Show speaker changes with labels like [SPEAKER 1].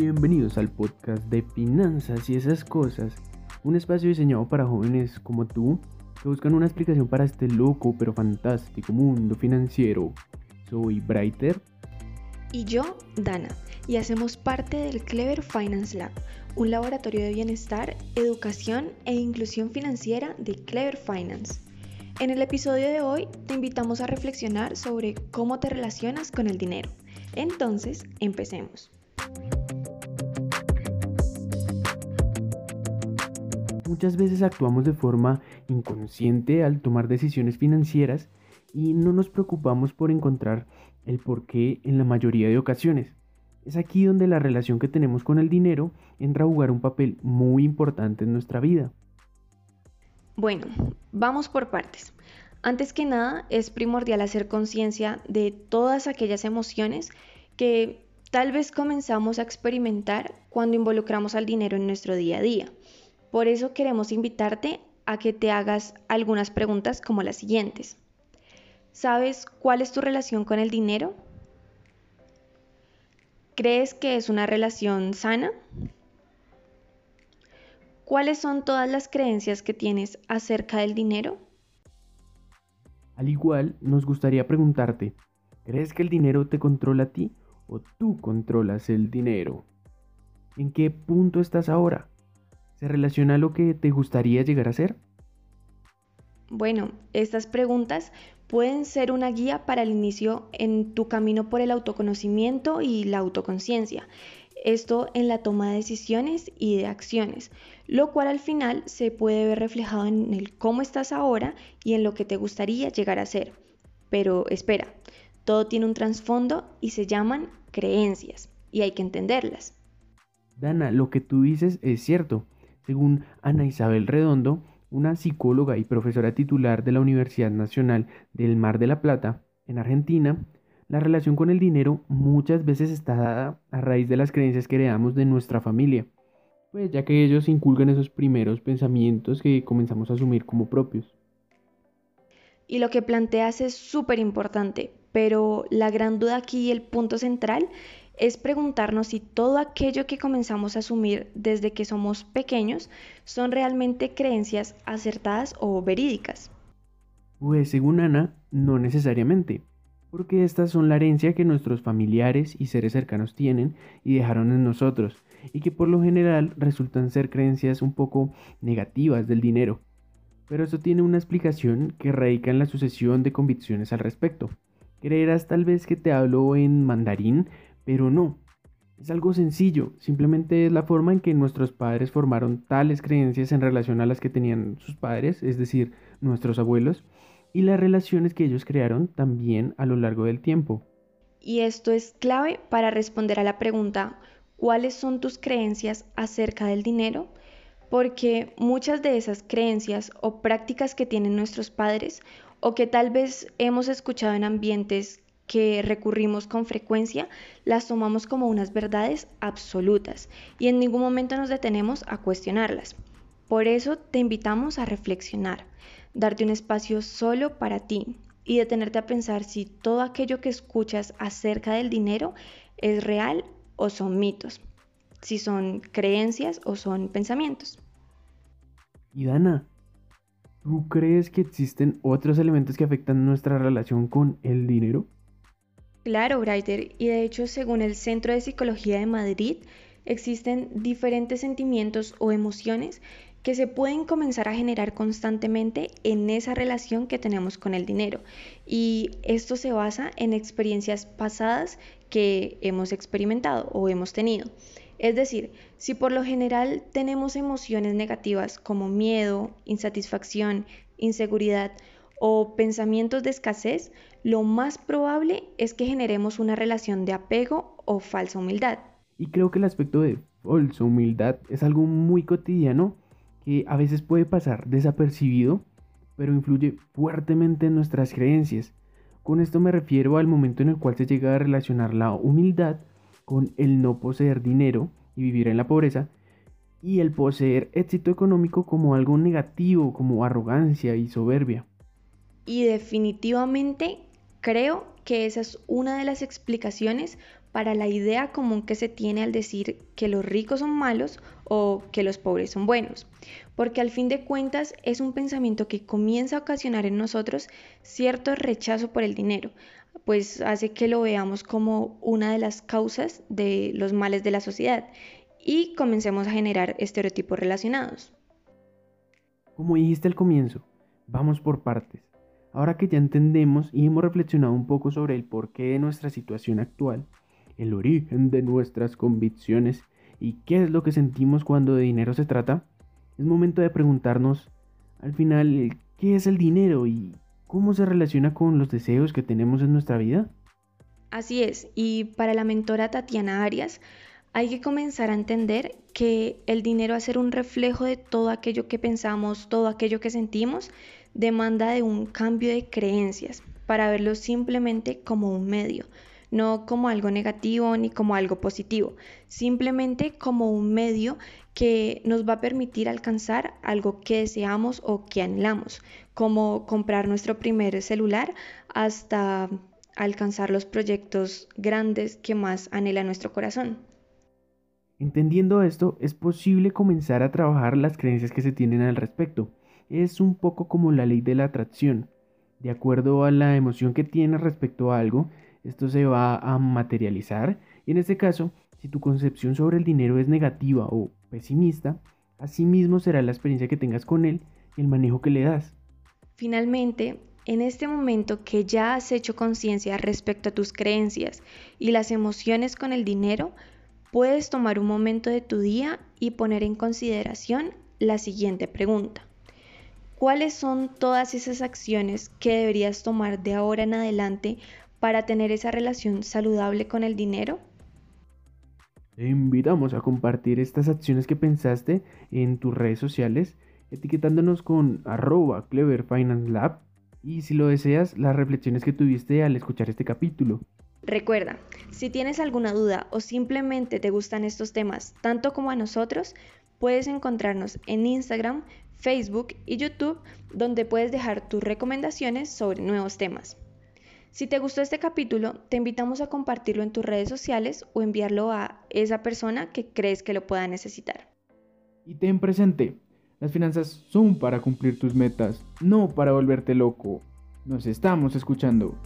[SPEAKER 1] Bienvenidos al podcast de finanzas y esas cosas, un espacio diseñado para jóvenes como tú que buscan una explicación para este loco pero fantástico mundo financiero. Soy Brighter.
[SPEAKER 2] Y yo, Dana, y hacemos parte del Clever Finance Lab, un laboratorio de bienestar, educación e inclusión financiera de Clever Finance. En el episodio de hoy te invitamos a reflexionar sobre cómo te relacionas con el dinero. Entonces, empecemos.
[SPEAKER 1] Muchas veces actuamos de forma inconsciente al tomar decisiones financieras y no nos preocupamos por encontrar el porqué en la mayoría de ocasiones. Es aquí donde la relación que tenemos con el dinero entra a jugar un papel muy importante en nuestra vida.
[SPEAKER 2] Bueno, vamos por partes. Antes que nada, es primordial hacer conciencia de todas aquellas emociones que tal vez comenzamos a experimentar cuando involucramos al dinero en nuestro día a día. Por eso queremos invitarte a que te hagas algunas preguntas como las siguientes. ¿Sabes cuál es tu relación con el dinero? ¿Crees que es una relación sana? ¿Cuáles son todas las creencias que tienes acerca del dinero?
[SPEAKER 1] Al igual, nos gustaría preguntarte, ¿crees que el dinero te controla a ti o tú controlas el dinero? ¿En qué punto estás ahora? ¿Se relaciona a lo que te gustaría llegar a ser?
[SPEAKER 2] Bueno, estas preguntas pueden ser una guía para el inicio en tu camino por el autoconocimiento y la autoconciencia. Esto en la toma de decisiones y de acciones, lo cual al final se puede ver reflejado en el cómo estás ahora y en lo que te gustaría llegar a ser. Pero espera, todo tiene un trasfondo y se llaman creencias y hay que entenderlas.
[SPEAKER 1] Dana, lo que tú dices es cierto. Según Ana Isabel Redondo, una psicóloga y profesora titular de la Universidad Nacional del Mar de la Plata, en Argentina, la relación con el dinero muchas veces está dada a raíz de las creencias que heredamos de nuestra familia, pues ya que ellos inculcan esos primeros pensamientos que comenzamos a asumir como propios.
[SPEAKER 2] Y lo que planteas es súper importante, pero la gran duda aquí y el punto central es preguntarnos si todo aquello que comenzamos a asumir desde que somos pequeños son realmente creencias acertadas o verídicas.
[SPEAKER 1] Pues según Ana, no necesariamente, porque estas son la herencia que nuestros familiares y seres cercanos tienen y dejaron en nosotros, y que por lo general resultan ser creencias un poco negativas del dinero. Pero esto tiene una explicación que radica en la sucesión de convicciones al respecto. Creerás tal vez que te hablo en mandarín, pero no. Es algo sencillo, simplemente es la forma en que nuestros padres formaron tales creencias en relación a las que tenían sus padres, es decir, nuestros abuelos, y las relaciones que ellos crearon también a lo largo del tiempo.
[SPEAKER 2] Y esto es clave para responder a la pregunta, ¿cuáles son tus creencias acerca del dinero? Porque muchas de esas creencias o prácticas que tienen nuestros padres o que tal vez hemos escuchado en ambientes que recurrimos con frecuencia, las tomamos como unas verdades absolutas y en ningún momento nos detenemos a cuestionarlas. Por eso te invitamos a reflexionar, darte un espacio solo para ti y detenerte a pensar si todo aquello que escuchas acerca del dinero es real o son mitos, si son creencias o son pensamientos.
[SPEAKER 1] Y Dana, ¿tú crees que existen otros elementos que afectan nuestra relación con el dinero?
[SPEAKER 2] Claro, Breiter, y de hecho, según el Centro de Psicología de Madrid, existen diferentes sentimientos o emociones que se pueden comenzar a generar constantemente en esa relación que tenemos con el dinero. Y esto se basa en experiencias pasadas que hemos experimentado o hemos tenido. Es decir, si por lo general tenemos emociones negativas como miedo, insatisfacción, inseguridad o pensamientos de escasez, lo más probable es que generemos una relación de apego o falsa humildad.
[SPEAKER 1] Y creo que el aspecto de falsa humildad es algo muy cotidiano que a veces puede pasar desapercibido, pero influye fuertemente en nuestras creencias. Con esto me refiero al momento en el cual se llega a relacionar la humildad con el no poseer dinero y vivir en la pobreza, y el poseer éxito económico como algo negativo, como arrogancia y soberbia.
[SPEAKER 2] Y definitivamente creo que esa es una de las explicaciones para la idea común que se tiene al decir que los ricos son malos o que los pobres son buenos, porque al fin de cuentas es un pensamiento que comienza a ocasionar en nosotros cierto rechazo por el dinero, pues hace que lo veamos como una de las causas de los males de la sociedad y comencemos a generar estereotipos relacionados.
[SPEAKER 1] Como dijiste al comienzo, vamos por partes. Ahora que ya entendemos y hemos reflexionado un poco sobre el porqué de nuestra situación actual, el origen de nuestras convicciones y qué es lo que sentimos cuando de dinero se trata, es momento de preguntarnos al final qué es el dinero y cómo se relaciona con los deseos que tenemos en nuestra vida.
[SPEAKER 2] Así es, y para la mentora Tatiana Arias, hay que comenzar a entender que el dinero a ser un reflejo de todo aquello que pensamos, todo aquello que sentimos, demanda de un cambio de creencias para verlo simplemente como un medio, no como algo negativo ni como algo positivo, simplemente como un medio que nos va a permitir alcanzar algo que deseamos o que anhelamos, como comprar nuestro primer celular hasta alcanzar los proyectos grandes que más anhela nuestro corazón.
[SPEAKER 1] Entendiendo esto, es posible comenzar a trabajar las creencias que se tienen al respecto es un poco como la ley de la atracción. De acuerdo a la emoción que tienes respecto a algo, esto se va a materializar y en este caso, si tu concepción sobre el dinero es negativa o pesimista, asimismo será la experiencia que tengas con él y el manejo que le das.
[SPEAKER 2] Finalmente, en este momento que ya has hecho conciencia respecto a tus creencias y las emociones con el dinero, puedes tomar un momento de tu día y poner en consideración la siguiente pregunta. ¿Cuáles son todas esas acciones que deberías tomar de ahora en adelante para tener esa relación saludable con el dinero?
[SPEAKER 1] Te invitamos a compartir estas acciones que pensaste en tus redes sociales, etiquetándonos con arroba Clever Finance Lab y si lo deseas, las reflexiones que tuviste al escuchar este capítulo.
[SPEAKER 2] Recuerda, si tienes alguna duda o simplemente te gustan estos temas tanto como a nosotros, puedes encontrarnos en Instagram, Facebook y YouTube, donde puedes dejar tus recomendaciones sobre nuevos temas. Si te gustó este capítulo, te invitamos a compartirlo en tus redes sociales o enviarlo a esa persona que crees que lo pueda necesitar.
[SPEAKER 1] Y ten presente, las finanzas son para cumplir tus metas, no para volverte loco. Nos estamos escuchando.